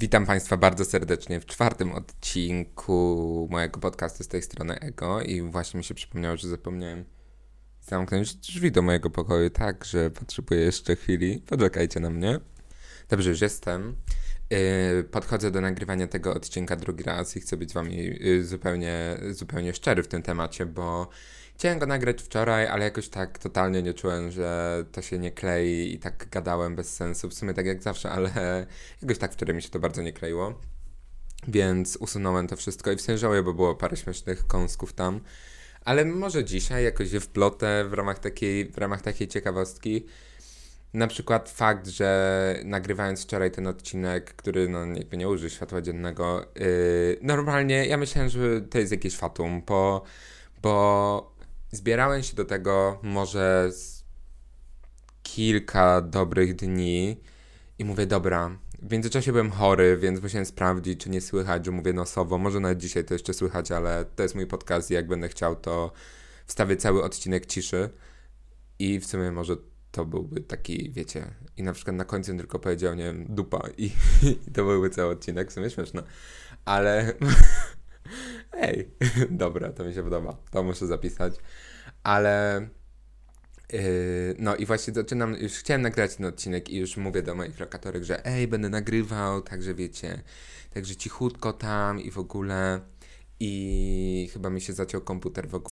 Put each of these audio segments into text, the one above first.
Witam Państwa bardzo serdecznie w czwartym odcinku mojego podcastu z tej strony Ego i właśnie mi się przypomniało, że zapomniałem zamknąć drzwi do mojego pokoju, tak, że potrzebuję jeszcze chwili. Poczekajcie na mnie. Dobrze, już jestem. Yy, podchodzę do nagrywania tego odcinka drugi raz i chcę być z Wami yy, zupełnie, zupełnie szczery w tym temacie, bo chciałem go nagrać wczoraj, ale jakoś tak totalnie nie czułem, że to się nie klei i tak gadałem bez sensu. W sumie tak jak zawsze, ale jakoś tak wczoraj mi się to bardzo nie kleiło. Więc usunąłem to wszystko i w żałuję, bo było parę śmiesznych kąsków tam. Ale może dzisiaj jakoś je wplotę w ramach takiej, w ramach takiej ciekawostki. Na przykład fakt, że nagrywając wczoraj ten odcinek, który no jakby nie użył światła dziennego, yy, normalnie ja myślałem, że to jest jakieś fatum, bo, bo zbierałem się do tego może kilka dobrych dni i mówię, dobra, w międzyczasie byłem chory, więc musiałem sprawdzić, czy nie słychać, że mówię nosowo. Może nawet dzisiaj to jeszcze słychać, ale to jest mój podcast i jak będę chciał, to wstawię cały odcinek ciszy. I w sumie może to byłby taki, wiecie, i na przykład na końcu tylko powiedział, nie wiem, dupa i, i to byłby cały odcinek, w sumie śmieszne. Ale ej, dobra, to mi się podoba, to muszę zapisać. Ale Yy, no i właśnie zaczynam, już chciałem nagrać ten odcinek i już mówię do moich lokatorek, że ej, będę nagrywał, także wiecie, także cichutko tam i w ogóle i chyba mi się zaciął komputer w ogóle.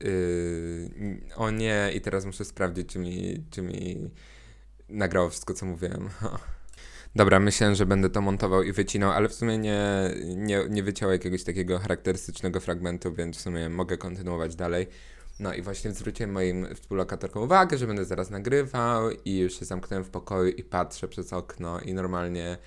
Yy, o nie, i teraz muszę sprawdzić, czy mi, czy mi nagrało wszystko, co mówiłem. Dobra, myślałem, że będę to montował i wycinał, ale w sumie nie, nie, nie wyciął jakiegoś takiego charakterystycznego fragmentu, więc w sumie mogę kontynuować dalej. No i właśnie zwróciłem moim współlokatorkom uwagę, że będę zaraz nagrywał i już się zamknąłem w pokoju i patrzę przez okno i normalnie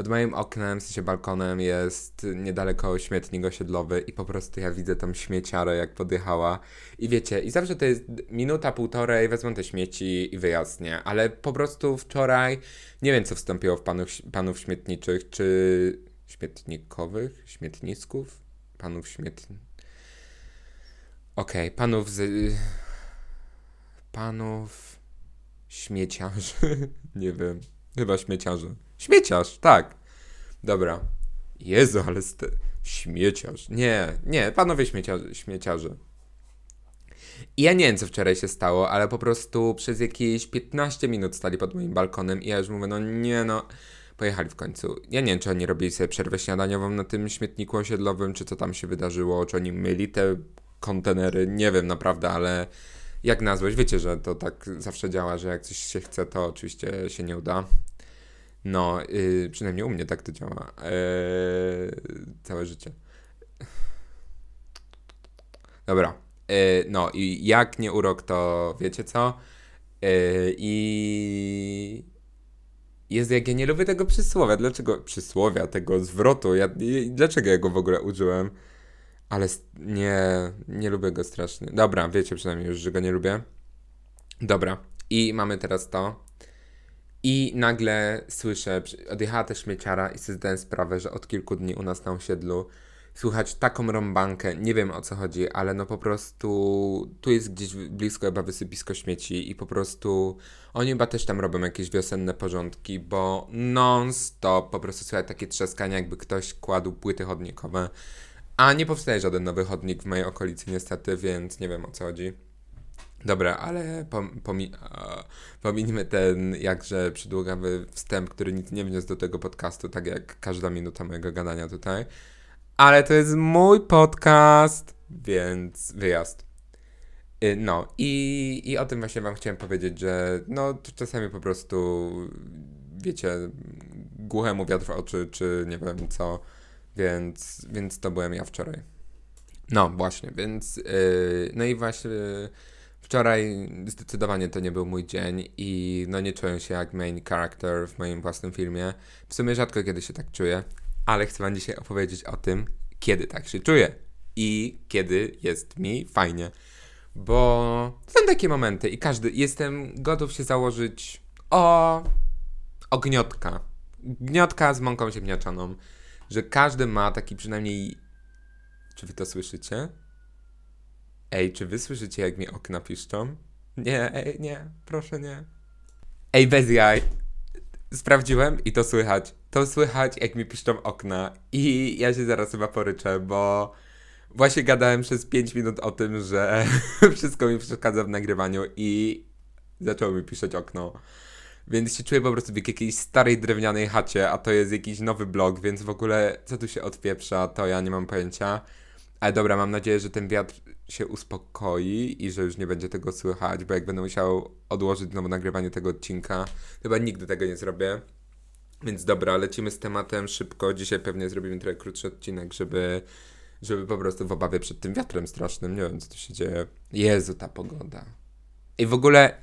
pod moim oknem, w sensie balkonem jest niedaleko śmietnik osiedlowy i po prostu ja widzę tą śmieciarę jak podjechała i wiecie, i zawsze to jest minuta, półtorej, wezmą te śmieci i wyjasnię, ale po prostu wczoraj nie wiem co wstąpiło w panów, panów śmietniczych, czy śmietnikowych, śmietnisków, panów śmietników Okej, okay, panów z... Panów... Śmieciarzy? Nie wiem. Chyba śmieciarzy. Śmieciarz, tak. Dobra. Jezu, ale ste... Śmieciarz. Nie, nie, panowie śmieciarzy. śmieciarzy. I ja nie wiem, co wczoraj się stało, ale po prostu przez jakieś 15 minut stali pod moim balkonem i ja już mówię, no nie no, pojechali w końcu. Ja nie wiem, czy oni robili sobie przerwę śniadaniową na tym śmietniku osiedlowym, czy co tam się wydarzyło, czy oni myli te kontenery, nie wiem naprawdę, ale jak na złość, wiecie, że to tak zawsze działa, że jak coś się chce, to oczywiście się nie uda. No, yy, przynajmniej u mnie tak to działa. Yy, całe życie. Dobra. Yy, no i jak nie urok, to wiecie co? Yy, I jest jak ja nie lubię tego przysłowia. Dlaczego przysłowia, tego zwrotu? Ja, dlaczego ja go w ogóle użyłem? Ale nie, nie lubię go strasznie. Dobra, wiecie przynajmniej już, że go nie lubię. Dobra. I mamy teraz to. I nagle słyszę, odjechała też śmieciara i sobie zdałem sprawę, że od kilku dni u nas na osiedlu słychać taką rąbankę, nie wiem o co chodzi, ale no po prostu tu jest gdzieś blisko chyba wysypisko śmieci i po prostu oni chyba też tam robią jakieś wiosenne porządki, bo non-stop po prostu słychać takie trzaskania, jakby ktoś kładł płyty chodnikowe a nie powstaje żaden nowy chodnik w mojej okolicy niestety, więc nie wiem o co chodzi. Dobra, ale pom, pomi, pominimy ten jakże przydługawy wstęp, który nic nie wniósł do tego podcastu, tak jak każda minuta mojego gadania tutaj. Ale to jest mój podcast, więc wyjazd. Y, no i, i o tym właśnie wam chciałem powiedzieć, że no czasami po prostu wiecie, głuchemu wiatr w oczy, czy nie wiem co, więc, więc to byłem ja wczoraj. No właśnie, więc yy, no i właśnie yy, wczoraj zdecydowanie to nie był mój dzień i no nie czułem się jak main character w moim własnym filmie. W sumie rzadko kiedy się tak czuję, ale chcę wam dzisiaj opowiedzieć o tym, kiedy tak się czuję i kiedy jest mi fajnie. Bo są takie momenty i każdy, jestem gotów się założyć o ogniotka. Gniotka z mąką ziemniaczaną że każdy ma taki przynajmniej. Czy wy to słyszycie? Ej, czy wy słyszycie, jak mi okna piszczą? Nie, ej, nie, proszę nie. Ej, bez jaj. Sprawdziłem i to słychać. to słychać, jak mi piszczą okna. I ja się zaraz chyba poryczę, bo właśnie gadałem przez 5 minut o tym, że wszystko mi przeszkadza w nagrywaniu i zaczęło mi piszeć okno. Więc się czuję po prostu w jakiejś starej drewnianej chacie, a to jest jakiś nowy blog, więc w ogóle co tu się odpieprza, to ja nie mam pojęcia. Ale dobra, mam nadzieję, że ten wiatr się uspokoi i że już nie będzie tego słychać, bo jak będę musiał odłożyć znowu nagrywanie tego odcinka, chyba nigdy tego nie zrobię. Więc dobra, lecimy z tematem szybko. Dzisiaj pewnie zrobimy trochę krótszy odcinek, żeby, żeby po prostu w obawie przed tym wiatrem strasznym. Nie wiem, co tu się dzieje. Jezu, ta pogoda. I w ogóle.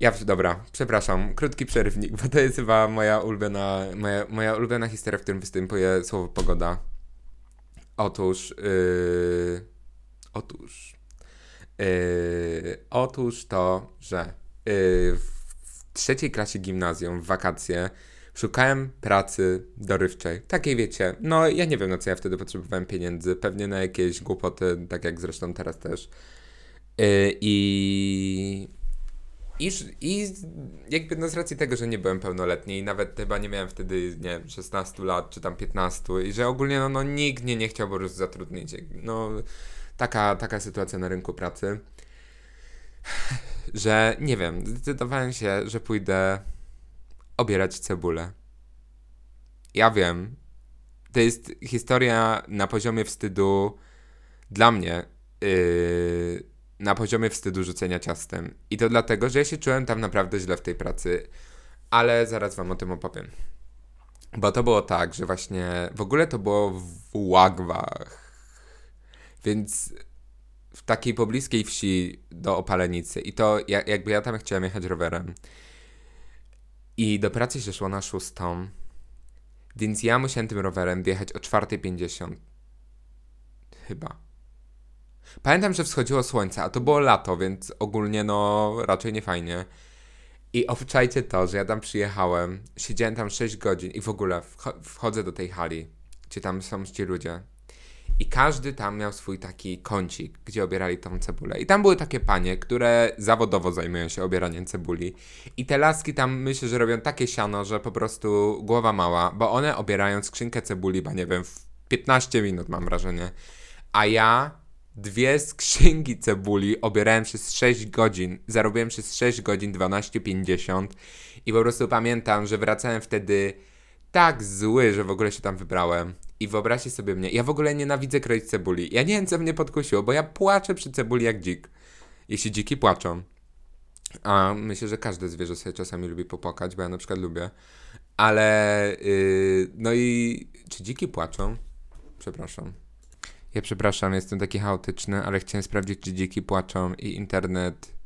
Ja, dobra, przepraszam, krótki przerwnik, bo to jest chyba moja ulubiona, moja, moja ulubiona historia, w którym występuje słowo pogoda. Otóż, yy, otóż, yy, otóż to, że yy, w trzeciej klasie gimnazjum w wakacje szukałem pracy dorywczej. Takiej wiecie, no ja nie wiem na co ja wtedy potrzebowałem pieniędzy, pewnie na jakieś głupoty, tak jak zresztą teraz też. Yy, I i, I jakby no z racji tego, że nie byłem pełnoletni i nawet chyba nie miałem wtedy, nie wiem, 16 lat czy tam 15 i że ogólnie no, no nikt mnie nie chciał po prostu zatrudnić. No taka, taka sytuacja na rynku pracy, że nie wiem, zdecydowałem się, że pójdę obierać cebulę. Ja wiem, to jest historia na poziomie wstydu dla mnie. Yy, na poziomie wstydu rzucenia ciastem. I to dlatego, że ja się czułem tam naprawdę źle w tej pracy, ale zaraz wam o tym opowiem. Bo to było tak, że właśnie w ogóle to było w Łagwach. Więc w takiej pobliskiej wsi do Opalenicy. I to jakby ja tam chciałem jechać rowerem. I do pracy się szło na szóstą. Więc ja musiałem tym rowerem wjechać o 4.50. Chyba. Pamiętam, że wschodziło słońce, a to było lato, więc ogólnie no raczej nie fajnie. I obczajcie to, że ja tam przyjechałem, siedziałem tam 6 godzin i w ogóle wchodzę do tej hali, gdzie tam są ci ludzie. I każdy tam miał swój taki kącik, gdzie obierali tą cebulę. I tam były takie panie, które zawodowo zajmują się obieraniem cebuli. I te laski tam myślę, że robią takie siano, że po prostu głowa mała, bo one obierają skrzynkę cebuli, chyba nie wiem, w 15 minut mam wrażenie. A ja dwie skrzynki cebuli obierałem przez 6 godzin. Zarobiłem przez 6 godzin 12,50 i po prostu pamiętam, że wracałem wtedy tak zły, że w ogóle się tam wybrałem. I wyobraźcie sobie mnie, ja w ogóle nienawidzę kroić cebuli. Ja nie wiem, co mnie podkusiło, bo ja płaczę przy cebuli jak dzik. Jeśli dziki płaczą. A myślę, że każde zwierzę sobie czasami lubi popłakać, bo ja na przykład lubię. Ale, yy, no i czy dziki płaczą? Przepraszam. Ja przepraszam, jestem taki chaotyczny, ale chciałem sprawdzić, czy dziki płaczą i internet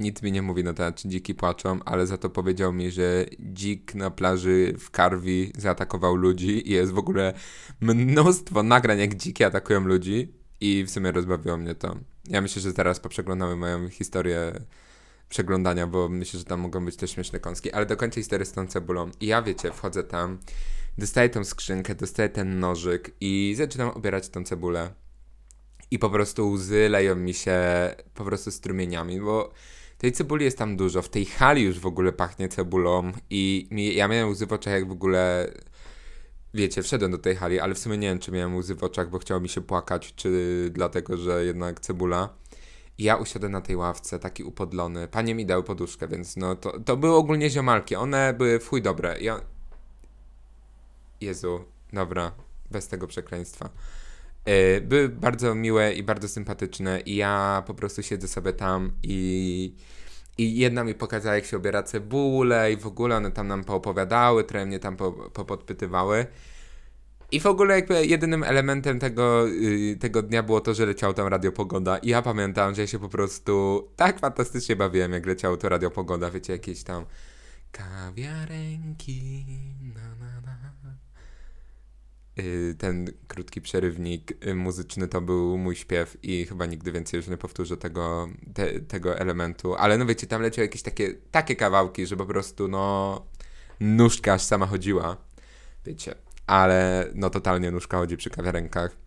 nic mi nie mówi na temat, czy dziki płaczą, ale za to powiedział mi, że dzik na plaży w Karwi zaatakował ludzi i jest w ogóle mnóstwo nagrań, jak dziki atakują ludzi i w sumie rozbawiło mnie to. Ja myślę, że zaraz poprzeglądamy moją historię przeglądania, bo myślę, że tam mogą być też śmieszne kąski, ale dokończę historię z tą cebulą. I ja, wiecie, wchodzę tam dostaję tą skrzynkę, dostaję ten nożyk i zaczynam obierać tą cebulę. I po prostu łzy leją mi się po prostu strumieniami, bo tej cebuli jest tam dużo. W tej hali już w ogóle pachnie cebulą i ja miałem łzy w oczach jak w ogóle... Wiecie, wszedłem do tej hali, ale w sumie nie wiem, czy miałem łzy w oczach, bo chciało mi się płakać, czy dlatego, że jednak cebula. I ja usiadłem na tej ławce, taki upodlony. Panie mi dały poduszkę, więc no to, to były ogólnie ziomalki. One były fuj dobre. Ja, Jezu, dobra, bez tego przekleństwa. Yy, były bardzo miłe i bardzo sympatyczne i ja po prostu siedzę sobie tam i, i jedna mi pokazała jak się obiera cebulę i w ogóle one tam nam poopowiadały, trochę mnie tam po, popodpytywały. I w ogóle jakby jedynym elementem tego, yy, tego dnia było to, że leciało tam Radio Pogoda i ja pamiętam, że ja się po prostu tak fantastycznie bawiłem, jak leciało to Radio Pogoda, wiecie, jakieś tam kawiarenki, na, na, na. Y, ten krótki przerywnik y, muzyczny to był mój śpiew i chyba nigdy więcej już nie powtórzę tego, te, tego elementu. Ale no wiecie, tam leciały jakieś takie, takie kawałki, że po prostu no nóżka aż sama chodziła. Wiecie, ale no totalnie nóżka chodzi przy kawiarenkach.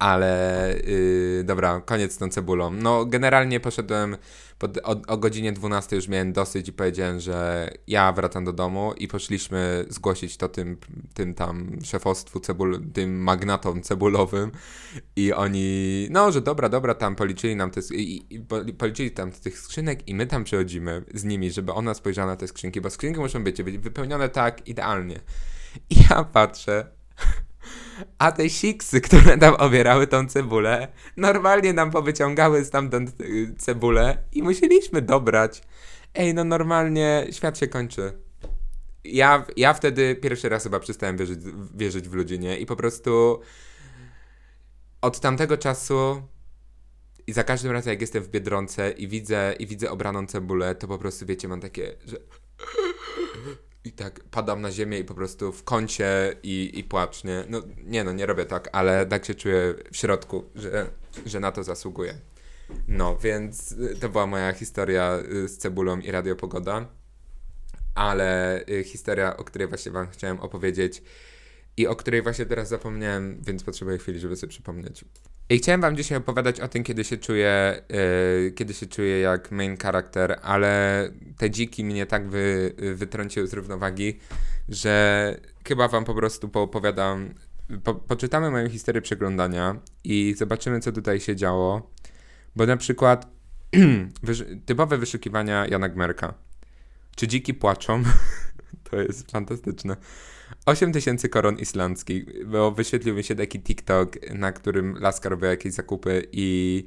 Ale yy, dobra, koniec z tą cebulą. No, generalnie poszedłem pod, o, o godzinie 12 już miałem dosyć i powiedziałem, że ja wracam do domu i poszliśmy zgłosić to tym, tym tam szefostwu cebul, tym magnatom cebulowym i oni, no, że dobra, dobra, tam policzyli nam te, i, i, policzyli tam tych skrzynek i my tam przychodzimy z nimi, żeby ona spojrzała na te skrzynki, bo skrzynki muszą być, wypełnione tak idealnie. I ja patrzę, a te siksy, które nam obierały tą cebulę, normalnie nam powyciągały stamtąd y, cebulę i musieliśmy dobrać. Ej, no normalnie świat się kończy. Ja, ja wtedy pierwszy raz chyba przestałem wierzyć, wierzyć w ludzi, nie? I po prostu od tamtego czasu i za każdym razem jak jestem w Biedronce i widzę, i widzę obraną cebulę, to po prostu wiecie, mam takie, że i tak padam na ziemię i po prostu w kącie i, i płacz, nie? No nie no, nie robię tak, ale tak się czuję w środku, że, że na to zasługuję. No, więc to była moja historia y, z cebulą i radiopogoda, ale y, historia, o której właśnie wam chciałem opowiedzieć i o której właśnie teraz zapomniałem, więc potrzebuję chwili, żeby sobie przypomnieć. I chciałem wam dzisiaj opowiadać o tym, kiedy się czuję, yy, kiedy się czuję jak main character, ale te dziki mnie tak wy, wytrąciły z równowagi, że chyba wam po prostu poopowiadam, po, poczytamy moją historię przeglądania i zobaczymy, co tutaj się działo, bo na przykład typowe wyszukiwania Jana Gmerka. Czy dziki płaczą? to jest fantastyczne. 8 tysięcy koron islandzkich, bo wyświetlił mi się taki TikTok, na którym laska robiła jakieś zakupy i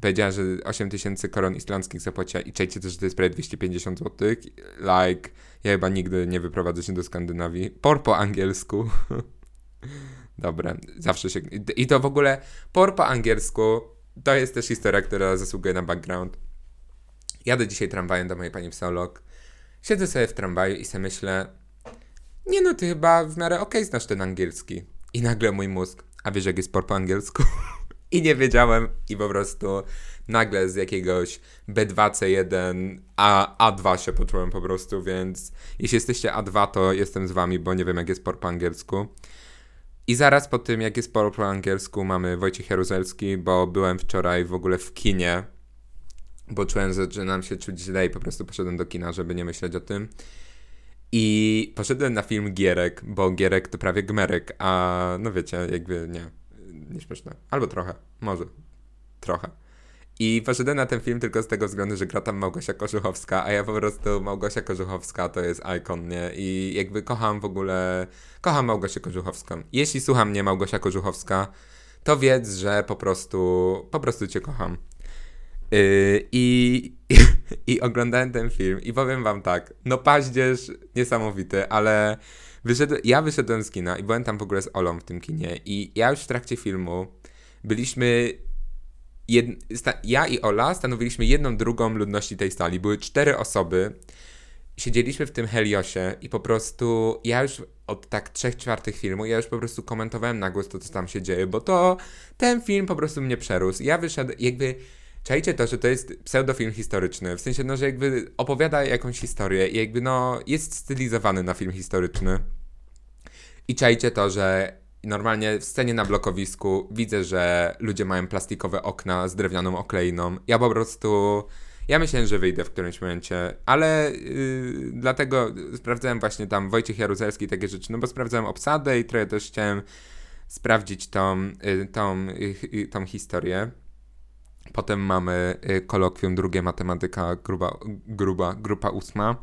powiedziała, że 8 tysięcy koron islandzkich zapłaciła i czajcie też, że to jest prawie 250 zł. Like, ja chyba nigdy nie wyprowadzę się do Skandynawii. Por po angielsku. Dobre, zawsze się... I to w ogóle por po angielsku to jest też historia, która zasługuje na background. Jadę dzisiaj tramwajem do mojej pani psycholog. Siedzę sobie w tramwaju i sobie myślę, nie no, ty chyba w miarę okej okay znasz ten angielski. I nagle mój mózg, a wiesz jak jest por po angielsku? I nie wiedziałem i po prostu nagle z jakiegoś B2C1 a A2 się poczułem po prostu, więc jeśli jesteście A2, to jestem z wami, bo nie wiem jak jest por po angielsku. I zaraz po tym, jak jest por po angielsku, mamy Wojciech Jaruzelski, bo byłem wczoraj w ogóle w kinie, bo czułem, że zaczynam się czuć źle i po prostu poszedłem do kina, żeby nie myśleć o tym. I poszedłem na film Gierek, bo Gierek to prawie Gmerek, a no wiecie, jakby nie, nieśmieszne. Albo trochę, może, trochę. I poszedłem na ten film tylko z tego względu, że gra tam Małgosia Kożuchowska, a ja po prostu Małgosia Kożuchowska to jest ikon, nie? I jakby kocham w ogóle, kocham Małgosię Kożuchowską. Jeśli słucha mnie Małgosia Kożuchowska, to wiedz, że po prostu, po prostu cię kocham. Yy, I, i, oglądałem ten film i powiem wam tak, no paździerz niesamowity, ale wyszedł, ja wyszedłem z kina i byłem tam w ogóle z Olą w tym kinie i ja już w trakcie filmu byliśmy Jed... ja i Ola stanowiliśmy jedną drugą ludności tej sali. Były cztery osoby. Siedzieliśmy w tym Heliosie i po prostu ja już od tak trzech czwartych filmu, ja już po prostu komentowałem na głos to, co tam się dzieje, bo to ten film po prostu mnie przerósł. Ja wyszedłem, jakby czajcie to, że to jest pseudofilm historyczny, w sensie, no, że jakby opowiada jakąś historię i jakby, no, jest stylizowany na film historyczny. I czajcie to, że normalnie w scenie na blokowisku widzę, że ludzie mają plastikowe okna z drewnianą okleiną. Ja po prostu... Ja myślałem, że wyjdę w którymś momencie, ale yy, dlatego sprawdzałem właśnie tam Wojciech Jaruzelski takie rzeczy, no bo sprawdzałem obsadę i trochę też chciałem sprawdzić tą, yy, tą, yy, tą historię. Potem mamy y, kolokwium drugie matematyka gruba, gruba, grupa ósma.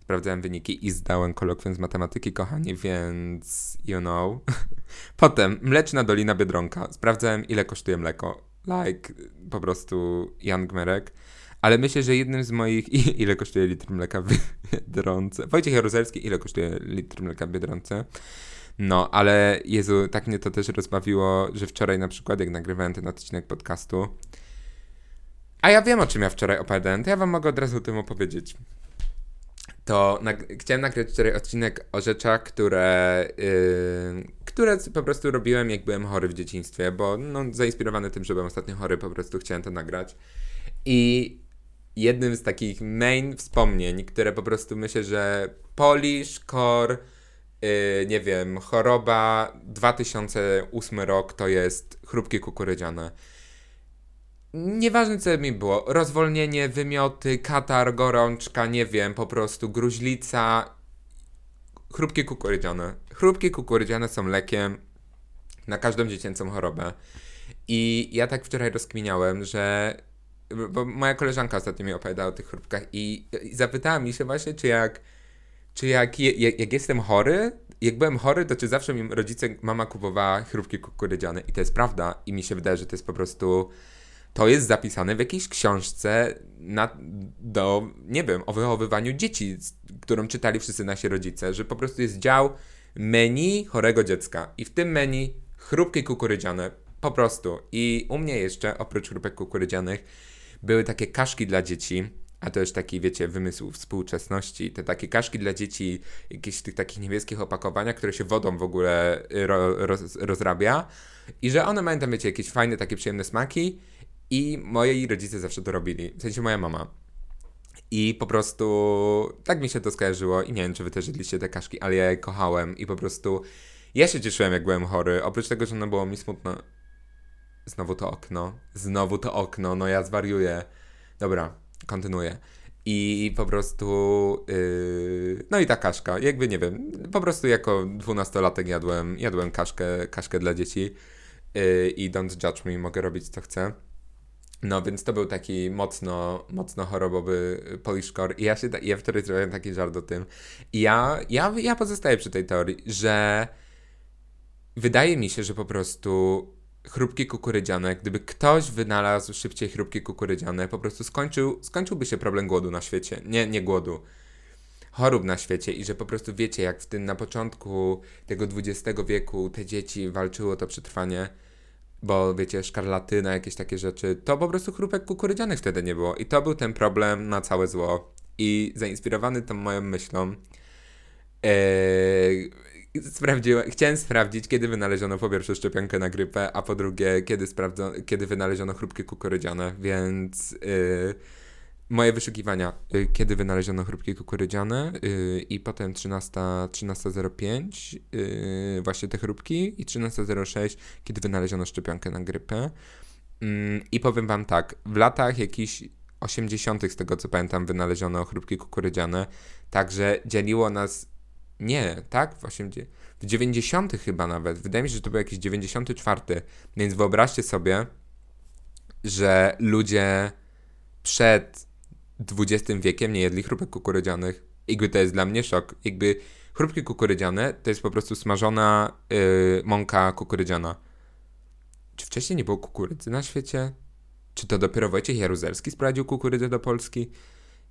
Sprawdzałem wyniki i zdałem kolokwium z matematyki, kochani, więc you know. Potem Mleczna Dolina Biedronka. Sprawdzałem ile kosztuje mleko. Like, po prostu Jan Gmerek. Ale myślę, że jednym z moich... ile kosztuje litr mleka w Biedronce? Wojciech Jaruzelski, ile kosztuje litr mleka w Biedronce? No, ale Jezu, tak mnie to też rozbawiło, że wczoraj na przykład, jak nagrywałem ten odcinek podcastu, a ja wiem, o czym ja wczoraj opowiadałem, to ja wam mogę od razu o tym opowiedzieć. To nag- chciałem nagrać wczoraj odcinek o rzeczach, które, yy, które po prostu robiłem, jak byłem chory w dzieciństwie, bo no, zainspirowany tym, że byłem ostatnio chory, po prostu chciałem to nagrać. I jednym z takich main wspomnień, które po prostu myślę, że Polish Core Yy, nie wiem, choroba 2008 rok to jest chrupki kukurydziane. Nieważne co mi było, rozwolnienie, wymioty, katar, gorączka, nie wiem, po prostu gruźlica, chrupki kukurydziane. Chrupki kukurydziane są lekiem na każdą dziecięcą chorobę. I ja tak wczoraj rozkminiałem, że bo moja koleżanka ostatnio mi opowiadała o tych chrupkach i, zapytała mi się właśnie, czy jak, czy jak, jak, jak jestem chory, jak byłem chory, to czy zawsze mi rodzice, mama kupowała chrupki kukurydziane i to jest prawda i mi się wydaje, że to jest po prostu to jest zapisane w jakiejś książce na, do, nie wiem, o wychowywaniu dzieci, którą czytali wszyscy nasi rodzice, że po prostu jest dział menu chorego dziecka i w tym menu chrupki kukurydziane, po prostu. I u mnie jeszcze, oprócz chrupek kukurydzianych, były takie kaszki dla dzieci, a to już taki, wiecie, wymysł współczesności. Te takie kaszki dla dzieci, jakieś tych takich niebieskich opakowaniach, które się wodą w ogóle ro, roz, rozrabia. I że one mają tam, wiecie, jakieś fajne, takie przyjemne smaki. I moi rodzice zawsze to robili. W sensie moja mama. I po prostu tak mi się to skojarzyło. I nie wiem, czy wy też jedliście te kaszki, ale ja je kochałem. I po prostu ja się cieszyłem, jak byłem chory. Oprócz tego, że no było mi smutno. Znowu to okno. Znowu to okno. No ja zwariuję. Dobra, kontynuuję. I po prostu. Yy, no i ta kaszka. Jakby nie wiem. Po prostu jako dwunastolatek jadłem, jadłem kaszkę, kaszkę dla dzieci. Yy, I don't judge me, mogę robić co chcę. No, więc to był taki mocno, mocno chorobowy Polish core. I ja się, ja wtedy zrobiłem taki żart o tym. I ja, ja, ja pozostaję przy tej teorii, że wydaje mi się, że po prostu chrupki kukurydziane, gdyby ktoś wynalazł szybciej chrupki kukurydziane, po prostu skończył, skończyłby się problem głodu na świecie. Nie, nie głodu. Chorób na świecie i że po prostu wiecie, jak w tym na początku tego XX wieku te dzieci walczyły o to przetrwanie, bo wiecie, szkarlatyna, jakieś takie rzeczy, to po prostu chrupek kukurydzianych wtedy nie było. I to był ten problem na całe zło. I zainspirowany tą moją myślą, ee, sprawdziłem, chciałem sprawdzić, kiedy wynaleziono po pierwsze szczepionkę na grypę, a po drugie, kiedy, sprawdzono, kiedy wynaleziono chrupki kukurydziane, więc yy, moje wyszukiwania, yy, kiedy wynaleziono chrupki kukurydziane yy, i potem 13.05 13 yy, właśnie te chrupki i 13.06 kiedy wynaleziono szczepionkę na grypę. Mm, I powiem wam tak, w latach jakichś 80. z tego co pamiętam wynaleziono chrupki kukurydziane, także dzieliło nas nie, tak? W, 80, w 90 chyba nawet. Wydaje mi się, że to był jakiś 94. Więc wyobraźcie sobie, że ludzie przed XX wiekiem nie jedli chrupek kukurydzianych. Jakby to jest dla mnie szok. Jakby chrupki kukurydziane to jest po prostu smażona yy, mąka kukurydziana. Czy wcześniej nie było kukurydzy na świecie? Czy to dopiero Wojciech Jaruzelski sprowadził kukurydzę do Polski?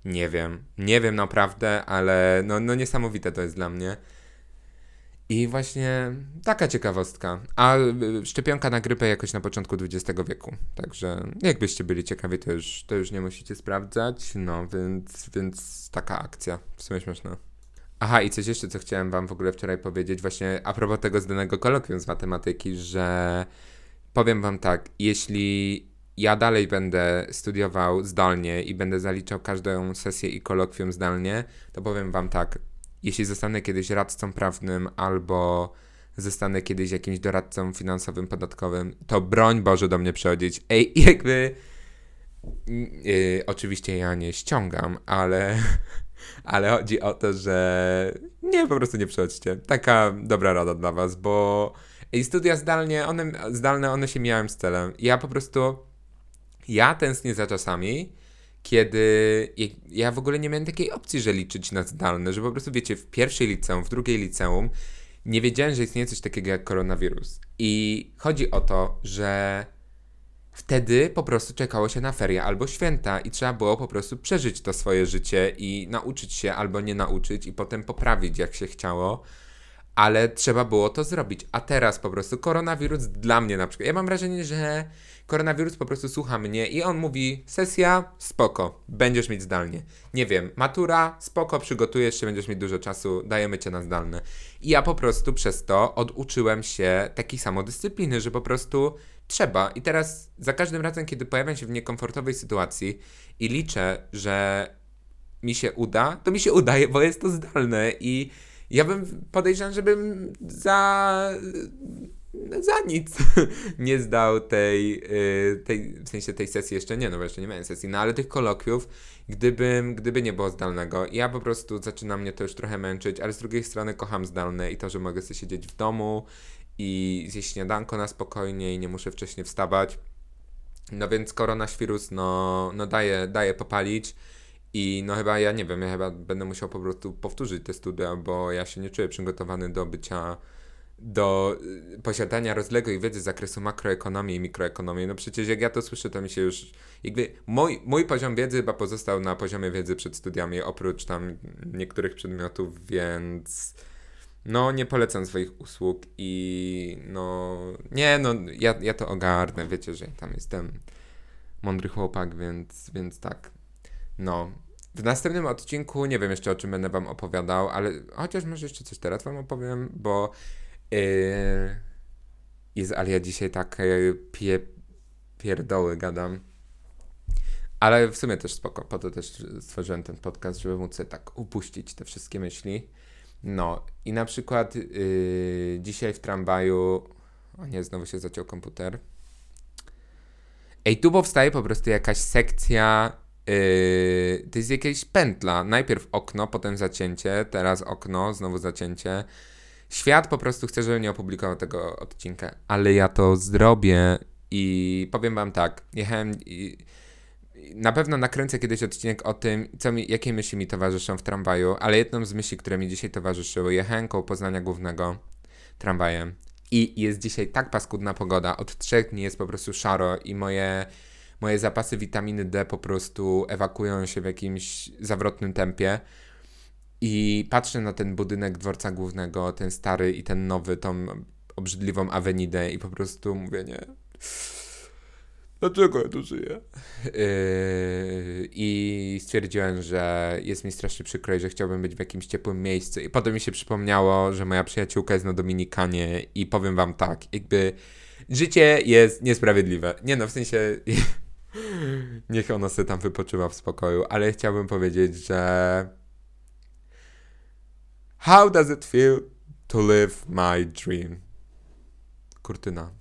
Nie wiem. Nie wiem naprawdę, ale no, no niesamowite to jest dla mnie. I właśnie taka ciekawostka. A y, szczepionka na grypę jakoś na początku XX wieku. Także jakbyście byli ciekawi, to już, to już nie musicie sprawdzać. No, więc, więc taka akcja. W sumie śmieszna. Aha, i coś jeszcze, co chciałem wam w ogóle wczoraj powiedzieć, właśnie a propos tego zdanego kolokwium z matematyki, że powiem wam tak, jeśli ja dalej będę studiował zdalnie i będę zaliczał każdą sesję i kolokwium zdalnie, to powiem wam tak, jeśli zostanę kiedyś radcą prawnym albo zostanę kiedyś jakimś doradcą finansowym, podatkowym, to broń Boże do mnie przychodzić. Ej, jakby... Yy, oczywiście ja nie ściągam, ale, ale chodzi o to, że nie, po prostu nie przychodźcie. Taka dobra rada dla was, bo i studia zdalnie, one, zdalne, one się miałem z celem. Ja po prostu ja tęsknię za czasami, kiedy ja w ogóle nie miałem takiej opcji, że liczyć na zdalne, że po prostu wiecie, w pierwszej liceum, w drugiej liceum nie wiedziałem, że istnieje coś takiego jak koronawirus. I chodzi o to, że wtedy po prostu czekało się na ferie albo święta i trzeba było po prostu przeżyć to swoje życie i nauczyć się albo nie nauczyć i potem poprawić jak się chciało. Ale trzeba było to zrobić. A teraz po prostu koronawirus dla mnie na przykład. Ja mam wrażenie, że koronawirus po prostu słucha mnie i on mówi: sesja, spoko, będziesz mieć zdalnie. Nie wiem, matura, spoko, przygotujesz się, będziesz mieć dużo czasu, dajemy cię na zdalne. I ja po prostu przez to oduczyłem się takiej samodyscypliny, że po prostu trzeba. I teraz za każdym razem, kiedy pojawiam się w niekomfortowej sytuacji i liczę, że mi się uda, to mi się udaje, bo jest to zdalne i ja bym podejrzewam, żebym za za nic nie zdał tej, y, tej, w sensie tej sesji jeszcze nie, no bo jeszcze nie miałem sesji, no ale tych kolokwiów, gdybym, gdyby nie było zdalnego, ja po prostu zaczyna mnie to już trochę męczyć, ale z drugiej strony kocham zdalne i to, że mogę sobie siedzieć w domu i zjeść śniadanko na spokojnie i nie muszę wcześniej wstawać. No więc koronawirus, no, no daje, daje popalić. I no chyba ja nie wiem, ja chyba będę musiał po prostu powtórzyć te studia, bo ja się nie czuję przygotowany do bycia do y, posiadania rozległej wiedzy z zakresu makroekonomii i mikroekonomii. No przecież jak ja to słyszę, to mi się już jakby mój, mój poziom wiedzy chyba pozostał na poziomie wiedzy przed studiami, oprócz tam niektórych przedmiotów, więc no nie polecam swoich usług i no nie, no ja, ja to ogarnę, wiecie, że tam jestem mądry chłopak, więc, więc tak. No, w następnym odcinku nie wiem jeszcze o czym będę wam opowiadał, ale chociaż może jeszcze coś teraz wam opowiem, bo Yy, Jezu, ale ja dzisiaj tak pie, pierdoły gadam. Ale w sumie też spoko, po to też stworzyłem ten podcast, żeby móc sobie tak upuścić te wszystkie myśli. No i na przykład yy, dzisiaj w tramwaju... O nie, znowu się zaciął komputer. Ej, tu powstaje po prostu jakaś sekcja... Yy, to jest jakaś pętla. Najpierw okno, potem zacięcie, teraz okno, znowu zacięcie. Świat po prostu chce, żebym nie opublikował tego odcinka, ale ja to zrobię i powiem wam tak, jechałem i na pewno nakręcę kiedyś odcinek o tym, co mi, jakie myśli mi towarzyszą w tramwaju, ale jedną z myśli, które mi dzisiaj towarzyszyły, jechałem koło Poznania Głównego tramwajem i jest dzisiaj tak paskudna pogoda, od trzech dni jest po prostu szaro i moje, moje zapasy witaminy D po prostu ewakuują się w jakimś zawrotnym tempie, i patrzę na ten budynek dworca głównego, ten stary i ten nowy, tą obrzydliwą awenidę i po prostu mówię, nie. Dlaczego ja tu żyję? Yy, I stwierdziłem, że jest mi strasznie przykro i że chciałbym być w jakimś ciepłym miejscu. I potem mi się przypomniało, że moja przyjaciółka jest na Dominikanie i powiem wam tak, jakby życie jest niesprawiedliwe. Nie no, w sensie niech ona sobie tam wypoczywa w spokoju, ale chciałbym powiedzieć, że How does it feel to live my dream? Kurtyna.